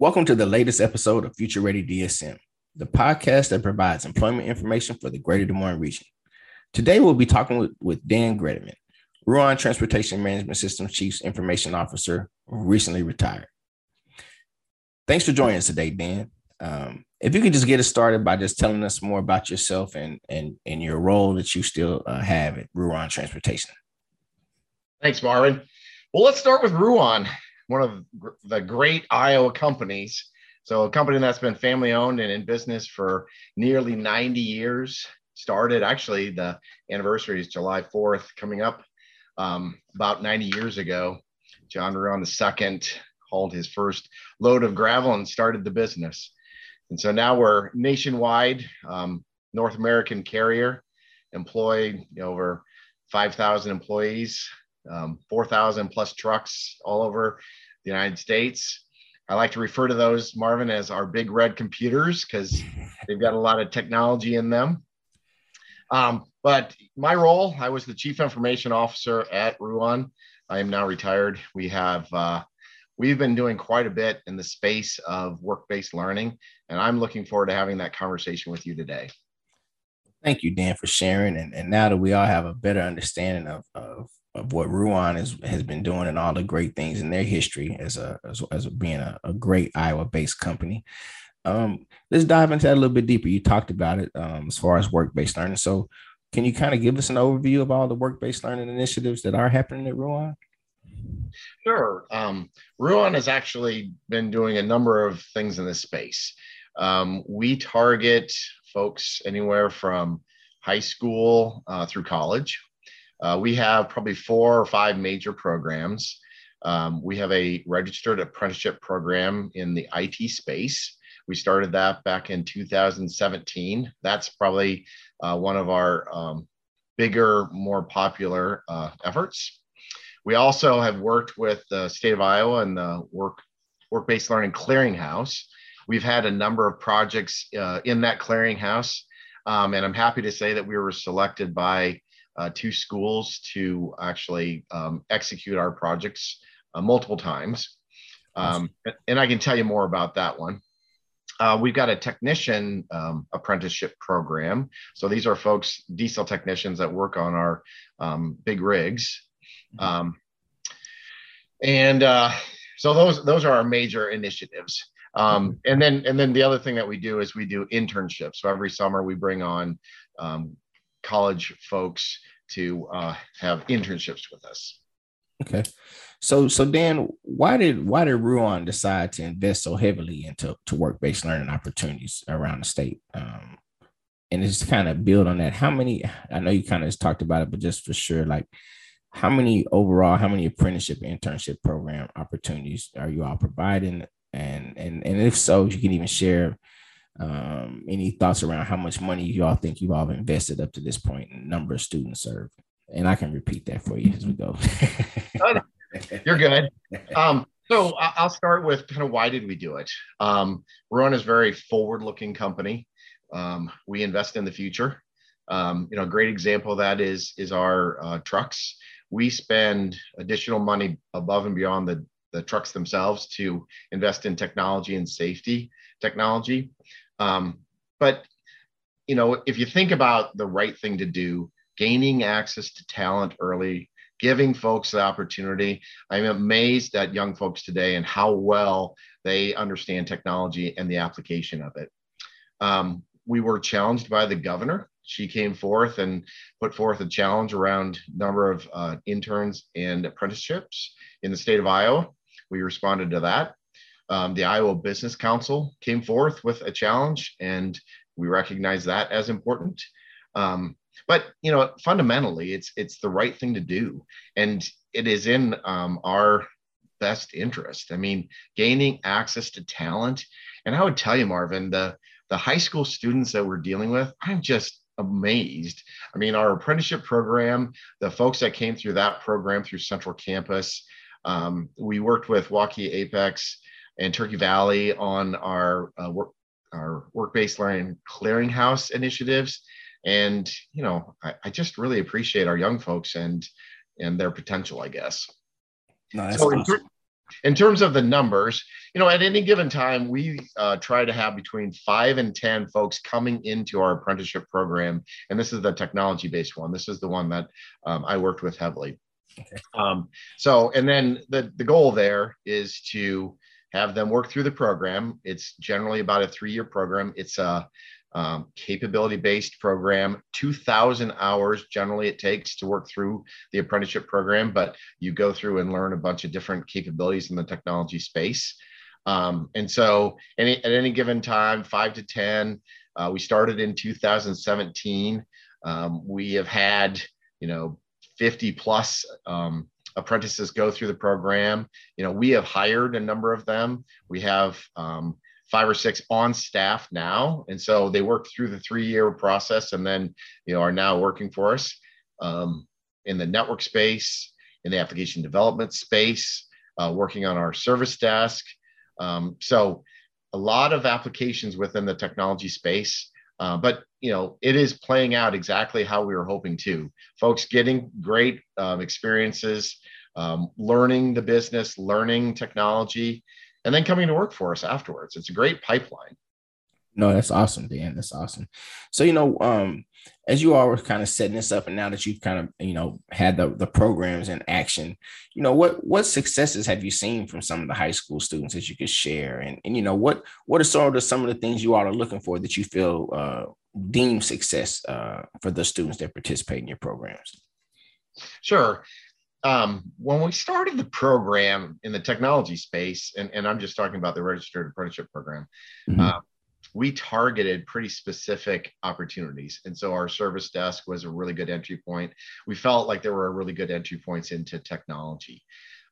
Welcome to the latest episode of Future Ready DSM, the podcast that provides employment information for the greater Des Moines region. Today, we'll be talking with, with Dan Grediman, Ruan Transportation Management Systems Chief Information Officer, recently retired. Thanks for joining us today, Dan. Um, if you could just get us started by just telling us more about yourself and and, and your role that you still uh, have at Ruan Transportation. Thanks, Marvin. Well, let's start with Ruan, one of the great Iowa companies. So, a company that's been family owned and in business for nearly 90 years. Started actually, the anniversary is July 4th coming up um, about 90 years ago. John Ruan II hauled his first load of gravel and started the business. And so now we're nationwide, um, North American carrier, employed you know, over 5,000 employees, um, 4,000 plus trucks all over the United States. I like to refer to those, Marvin, as our big red computers because they've got a lot of technology in them. Um, but my role, I was the chief information officer at Ruan. I am now retired. We have uh, we've been doing quite a bit in the space of work-based learning, and I'm looking forward to having that conversation with you today. Thank you, Dan, for sharing. And, and now that we all have a better understanding of, of, of what Ruan is, has been doing and all the great things in their history as a as, as being a, a great Iowa-based company, um, let's dive into that a little bit deeper. You talked about it um, as far as work-based learning. So, can you kind of give us an overview of all the work-based learning initiatives that are happening at Ruan? Sure. Um, Ruan has actually been doing a number of things in this space. Um, we target folks anywhere from high school uh, through college. Uh, we have probably four or five major programs. Um, we have a registered apprenticeship program in the IT space. We started that back in 2017. That's probably uh, one of our um, bigger, more popular uh, efforts. We also have worked with the state of Iowa and the work work-based learning clearinghouse. We've had a number of projects uh, in that clearinghouse, um, and I'm happy to say that we were selected by uh, two schools to actually um, execute our projects uh, multiple times. Um, and I can tell you more about that one. Uh, we've got a technician um, apprenticeship program. So these are folks, diesel technicians that work on our um, big rigs. Mm-hmm. Um, and uh, so those those are our major initiatives. Um, mm-hmm. and then and then the other thing that we do is we do internships. So every summer we bring on um, college folks to uh, have internships with us. Okay. So so Dan, why did why did Ruan decide to invest so heavily into to work-based learning opportunities around the state? Um, and it's kind of build on that. How many I know you kind of talked about it, but just for sure, like how many overall, how many apprenticeship internship program opportunities are you all providing? And and and if so, you can even share um, any thoughts around how much money you all think you all invested up to this point and number of students served. And I can repeat that for you as we go. You're good. Um, so I'll start with kind of why did we do it? Um, Ruan is very forward-looking company. Um, we invest in the future. Um, you know, a great example of that is is our uh, trucks we spend additional money above and beyond the, the trucks themselves to invest in technology and safety technology. Um, but you know, if you think about the right thing to do, gaining access to talent early, giving folks the opportunity. I'm amazed at young folks today and how well they understand technology and the application of it. Um, we were challenged by the governor she came forth and put forth a challenge around number of uh, interns and apprenticeships in the state of Iowa. We responded to that. Um, the Iowa Business Council came forth with a challenge, and we recognize that as important. Um, but you know, fundamentally, it's it's the right thing to do, and it is in um, our best interest. I mean, gaining access to talent, and I would tell you, Marvin, the the high school students that we're dealing with, I'm just amazed. I mean, our apprenticeship program, the folks that came through that program through Central Campus, um, we worked with Waukee Apex and Turkey Valley on our uh, work, our work-based learning clearinghouse initiatives, and you know, I, I, just really appreciate our young folks and and their potential, I guess. No, so awesome. in terms of the numbers, you know, at any given time, we uh, try to have between five and 10 folks coming into our apprenticeship program. And this is the technology based one. This is the one that um, I worked with heavily. Okay. Um, so, and then the, the goal there is to have them work through the program. It's generally about a three year program. It's a um, capability based program 2000 hours generally it takes to work through the apprenticeship program but you go through and learn a bunch of different capabilities in the technology space um, and so any, at any given time five to ten uh, we started in 2017 um, we have had you know 50 plus um, apprentices go through the program you know we have hired a number of them we have um, five or six on staff now. And so they work through the three year process and then, you know, are now working for us um, in the network space, in the application development space, uh, working on our service desk. Um, so a lot of applications within the technology space. Uh, but you know it is playing out exactly how we were hoping to folks getting great um, experiences um, learning the business learning technology and then coming to work for us afterwards. It's a great pipeline. No, that's awesome, Dan. That's awesome. So, you know, um, as you all were kind of setting this up, and now that you've kind of, you know, had the, the programs in action, you know, what what successes have you seen from some of the high school students that you could share? And, and you know, what what are sort of some of the things you all are looking for that you feel uh, deem success uh, for the students that participate in your programs? Sure um, when we started the program in the technology space, and, and I'm just talking about the registered apprenticeship program, mm-hmm. uh, we targeted pretty specific opportunities. And so our service desk was a really good entry point. We felt like there were really good entry points into technology.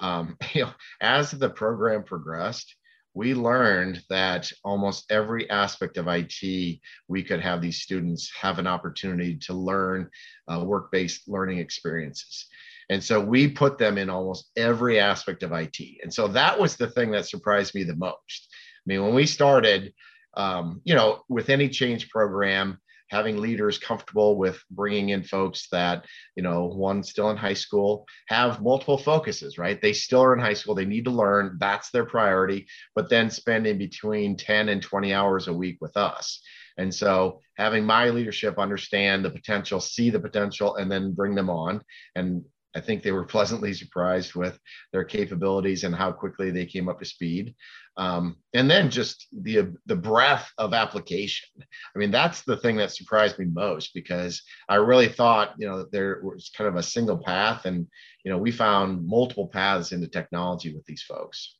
Um, you know, as the program progressed, we learned that almost every aspect of IT, we could have these students have an opportunity to learn uh, work based learning experiences. And so we put them in almost every aspect of IT. And so that was the thing that surprised me the most. I mean, when we started, um, you know, with any change program, having leaders comfortable with bringing in folks that, you know, one still in high school, have multiple focuses, right? They still are in high school, they need to learn, that's their priority, but then spending between 10 and 20 hours a week with us. And so having my leadership understand the potential, see the potential, and then bring them on. And I think they were pleasantly surprised with their capabilities and how quickly they came up to speed. Um, and then just the the breadth of application. I mean, that's the thing that surprised me most because I really thought, you know, there was kind of a single path, and you know, we found multiple paths into technology with these folks.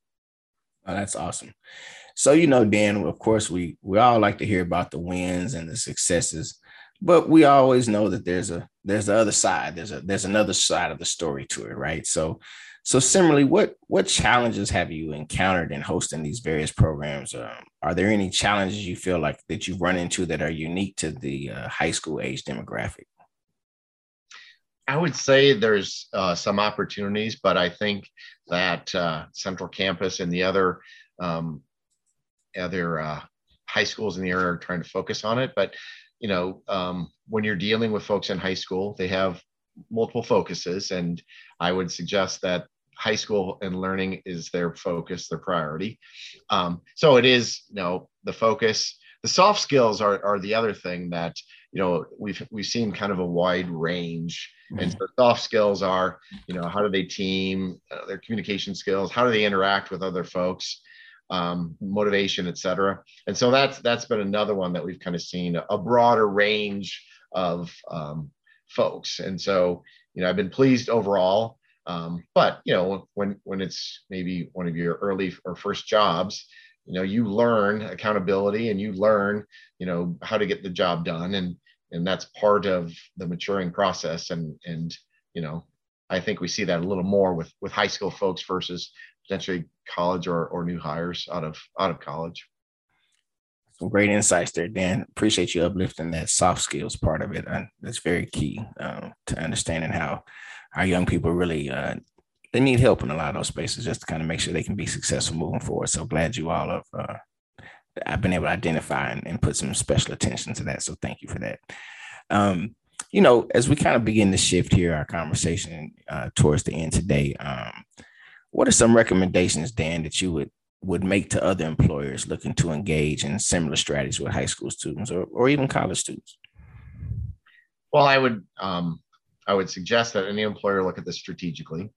Oh, that's awesome. So, you know, Dan, of course, we we all like to hear about the wins and the successes but we always know that there's a there's the other side there's a there's another side of the story to it right? So so similarly what what challenges have you encountered in hosting these various programs? Um, are there any challenges you feel like that you've run into that are unique to the uh, high school age demographic? I would say there's uh, some opportunities, but I think that uh, Central Campus and the other um, other uh, high schools in the area are trying to focus on it. But you know, um, when you're dealing with folks in high school, they have multiple focuses. And I would suggest that high school and learning is their focus, their priority. Um, so it is, you know, the focus. The soft skills are, are the other thing that, you know, we've, we've seen kind of a wide range. Mm-hmm. And so soft skills are, you know, how do they team, uh, their communication skills, how do they interact with other folks? Um, motivation, et cetera. And so that's that's been another one that we've kind of seen a broader range of um, folks. And so you know I've been pleased overall. Um, but you know when when it's maybe one of your early or first jobs, you know you learn accountability and you learn you know how to get the job done and and that's part of the maturing process and and you know I think we see that a little more with with high school folks versus potentially college or, or new hires out of out of college. Some great insights there, Dan. Appreciate you uplifting that soft skills part of it. And that's very key um, to understanding how our young people really uh, they need help in a lot of those spaces just to kind of make sure they can be successful moving forward. So glad you all have uh, I've been able to identify and, and, put some special attention to that. So thank you for that. Um, you know, as we kind of begin to shift here our conversation uh, towards the end today, um, what are some recommendations, Dan, that you would would make to other employers looking to engage in similar strategies with high school students or, or even college students? Well, I would um, I would suggest that any employer look at this strategically.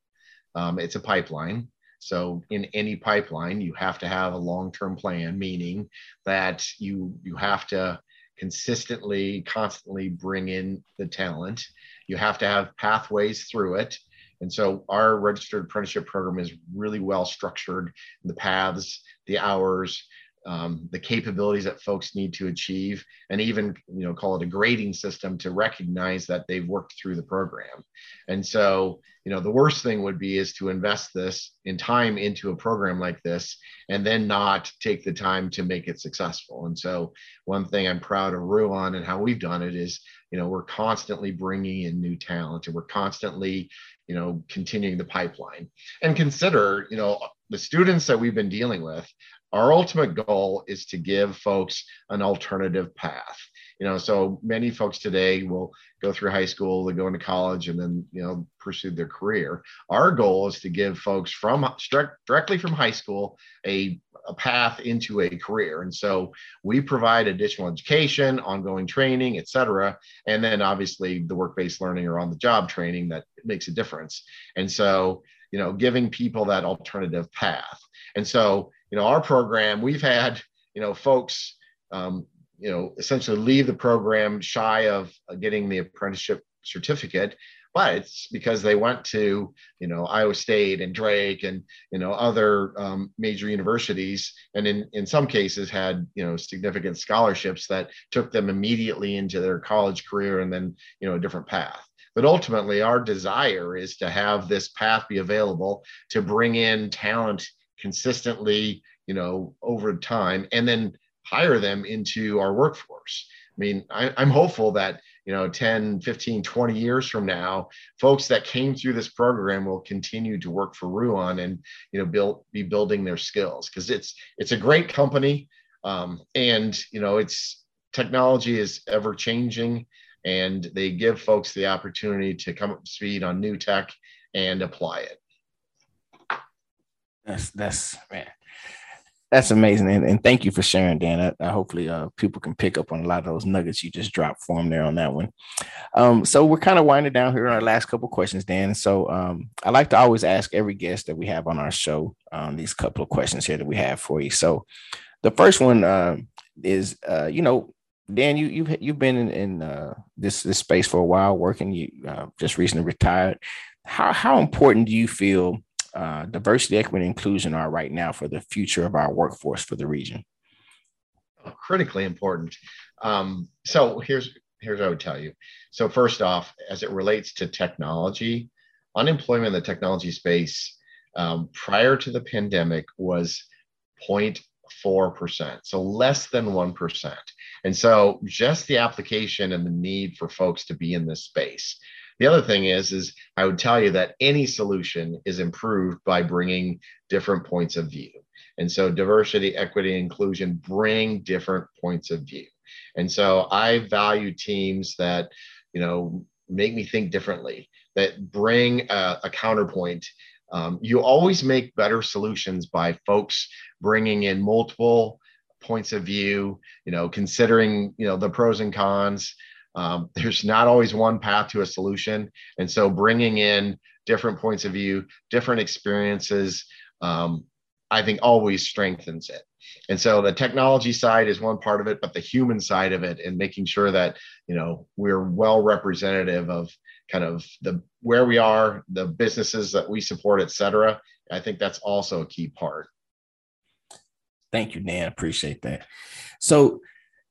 Um, it's a pipeline. So in any pipeline, you have to have a long-term plan, meaning that you you have to consistently, constantly bring in the talent. You have to have pathways through it. And so our registered apprenticeship program is really well structured. The paths, the hours, um, the capabilities that folks need to achieve, and even you know call it a grading system to recognize that they've worked through the program. And so you know the worst thing would be is to invest this in time into a program like this and then not take the time to make it successful. And so one thing I'm proud of Ruan and how we've done it is you know we're constantly bringing in new talent and we're constantly you know continuing the pipeline. And consider you know the students that we've been dealing with our ultimate goal is to give folks an alternative path you know so many folks today will go through high school they go into college and then you know pursue their career. Our goal is to give folks from directly from high school a, a path into a career. And so we provide additional education ongoing training et cetera and then obviously the work-based learning or on the job training that makes a difference. And so you know giving people that alternative path. And so you know, our program, we've had, you know, folks, um, you know, essentially leave the program shy of getting the apprenticeship certificate, but it's because they went to, you know, Iowa State and Drake and, you know, other um, major universities, and in in some cases had, you know, significant scholarships that took them immediately into their college career and then, you know, a different path. But ultimately, our desire is to have this path be available to bring in talent consistently, you know, over time, and then hire them into our workforce. I mean, I, I'm hopeful that, you know, 10, 15, 20 years from now, folks that came through this program will continue to work for Ruan and, you know, build, be building their skills because it's, it's a great company. Um, and, you know, it's technology is ever changing and they give folks the opportunity to come up to speed on new tech and apply it. That's that's man. That's amazing, and, and thank you for sharing, Dan. I, I hopefully, uh, people can pick up on a lot of those nuggets you just dropped for them there on that one. Um, so we're kind of winding down here on our last couple questions, Dan. So um, I like to always ask every guest that we have on our show um, these couple of questions here that we have for you. So the first one uh, is, uh, you know, Dan, you you've you've been in, in uh, this this space for a while, working. You uh, just recently retired. How how important do you feel uh, diversity, equity, and inclusion are right now for the future of our workforce for the region? Critically important. Um, so here's here's what I would tell you. So first off, as it relates to technology, unemployment in the technology space um, prior to the pandemic was 0.4%, so less than 1%. And so just the application and the need for folks to be in this space the other thing is, is I would tell you that any solution is improved by bringing different points of view. And so diversity, equity, inclusion bring different points of view. And so I value teams that, you know, make me think differently, that bring a, a counterpoint. Um, you always make better solutions by folks bringing in multiple points of view, you know, considering, you know, the pros and cons, um, there's not always one path to a solution. And so bringing in different points of view, different experiences, um, I think always strengthens it. And so the technology side is one part of it, but the human side of it and making sure that, you know, we're well representative of kind of the where we are, the businesses that we support, et cetera. I think that's also a key part. Thank you, Dan. Appreciate that. So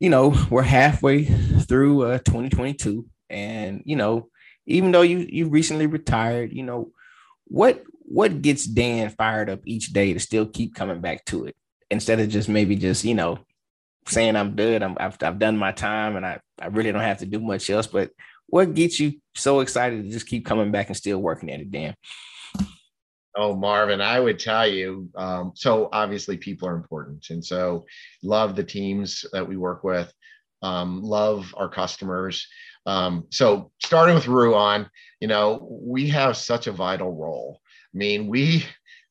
you know, we're halfway through uh, 2022, and you know, even though you you recently retired, you know, what what gets Dan fired up each day to still keep coming back to it instead of just maybe just you know saying I'm good, I'm I've, I've done my time, and I I really don't have to do much else. But what gets you so excited to just keep coming back and still working at it, Dan? Oh, Marvin, I would tell you. Um, so obviously, people are important, and so love the teams that we work with. Um, love our customers. Um, so starting with Ruan, you know, we have such a vital role. I mean, we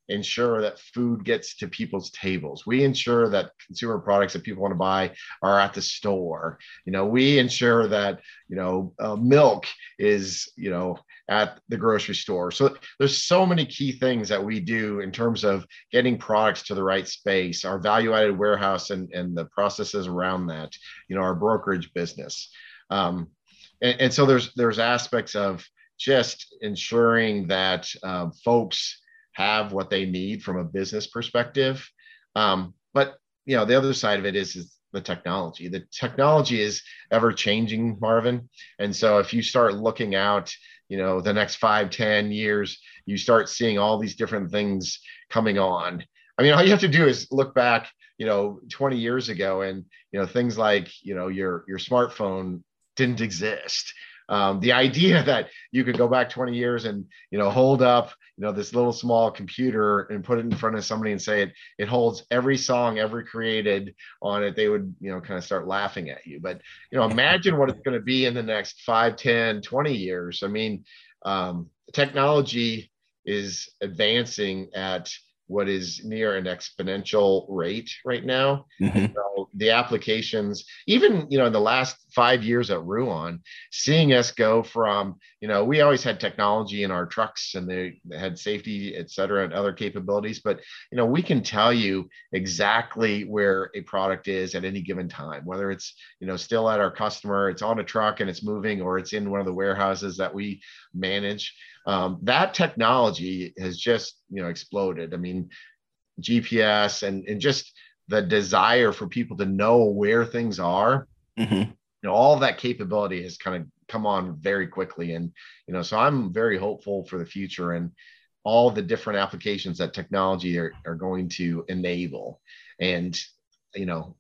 ensure that food gets to people's tables. We ensure that consumer products that people want to buy are at the store. You know, we ensure that you know uh, milk is you know at the grocery store. So there's so many key things that we do in terms of getting products to the right space, our value added warehouse and, and the processes around that, you know, our brokerage business. Um, and, and so there's there's aspects of just ensuring that uh, folks have what they need from a business perspective. Um, but you know, the other side of it is, is the technology. The technology is ever changing, Marvin. And so if you start looking out, you know, the next five, ten years, you start seeing all these different things coming on. I mean, all you have to do is look back, you know, 20 years ago and, you know, things like, you know, your, your smartphone didn't exist um, the idea that you could go back 20 years and you know hold up you know this little small computer and put it in front of somebody and say it it holds every song ever created on it they would you know kind of start laughing at you. But you know imagine what it's going to be in the next 5 10 20 years. I mean um, technology is advancing at what is near an exponential rate right now. Mm-hmm. So the applications, even you know, in the last five years at Ruan, seeing us go from you know, we always had technology in our trucks and they, they had safety, et cetera, and other capabilities, but you know, we can tell you exactly where a product is at any given time, whether it's you know still at our customer, it's on a truck and it's moving, or it's in one of the warehouses that we manage um, that technology has just you know exploded. I mean gps and and just the desire for people to know where things are. Mm-hmm. you know all that capability has kind of come on very quickly. And you know so i'm very hopeful for the future and all the different applications that technology are, are going to enable. And you know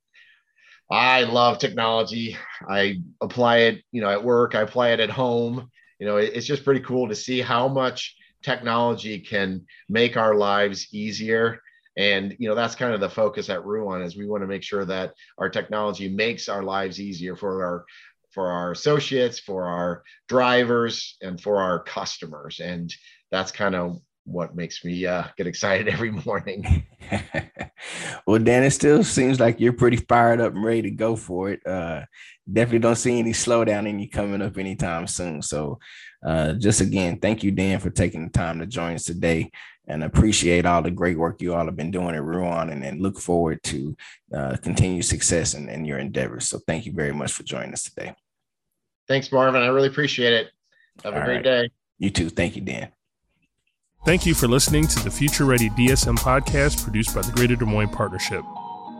i love technology. I apply it you know at work i apply it at home you know, it's just pretty cool to see how much technology can make our lives easier. And you know, that's kind of the focus at Ruan is we want to make sure that our technology makes our lives easier for our for our associates, for our drivers, and for our customers. And that's kind of what makes me uh, get excited every morning. well, Dan, it still seems like you're pretty fired up and ready to go for it. Uh, definitely don't see any slowdown in you coming up anytime soon. So, uh, just again, thank you, Dan, for taking the time to join us today and appreciate all the great work you all have been doing at Ruan and, and look forward to uh, continued success in, in your endeavors. So, thank you very much for joining us today. Thanks, Marvin. I really appreciate it. Have a all great right. day. You too. Thank you, Dan. Thank you for listening to the Future Ready DSM podcast produced by the Greater Des Moines Partnership.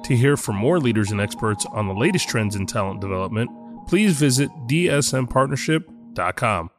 To hear from more leaders and experts on the latest trends in talent development, please visit dsmpartnership.com.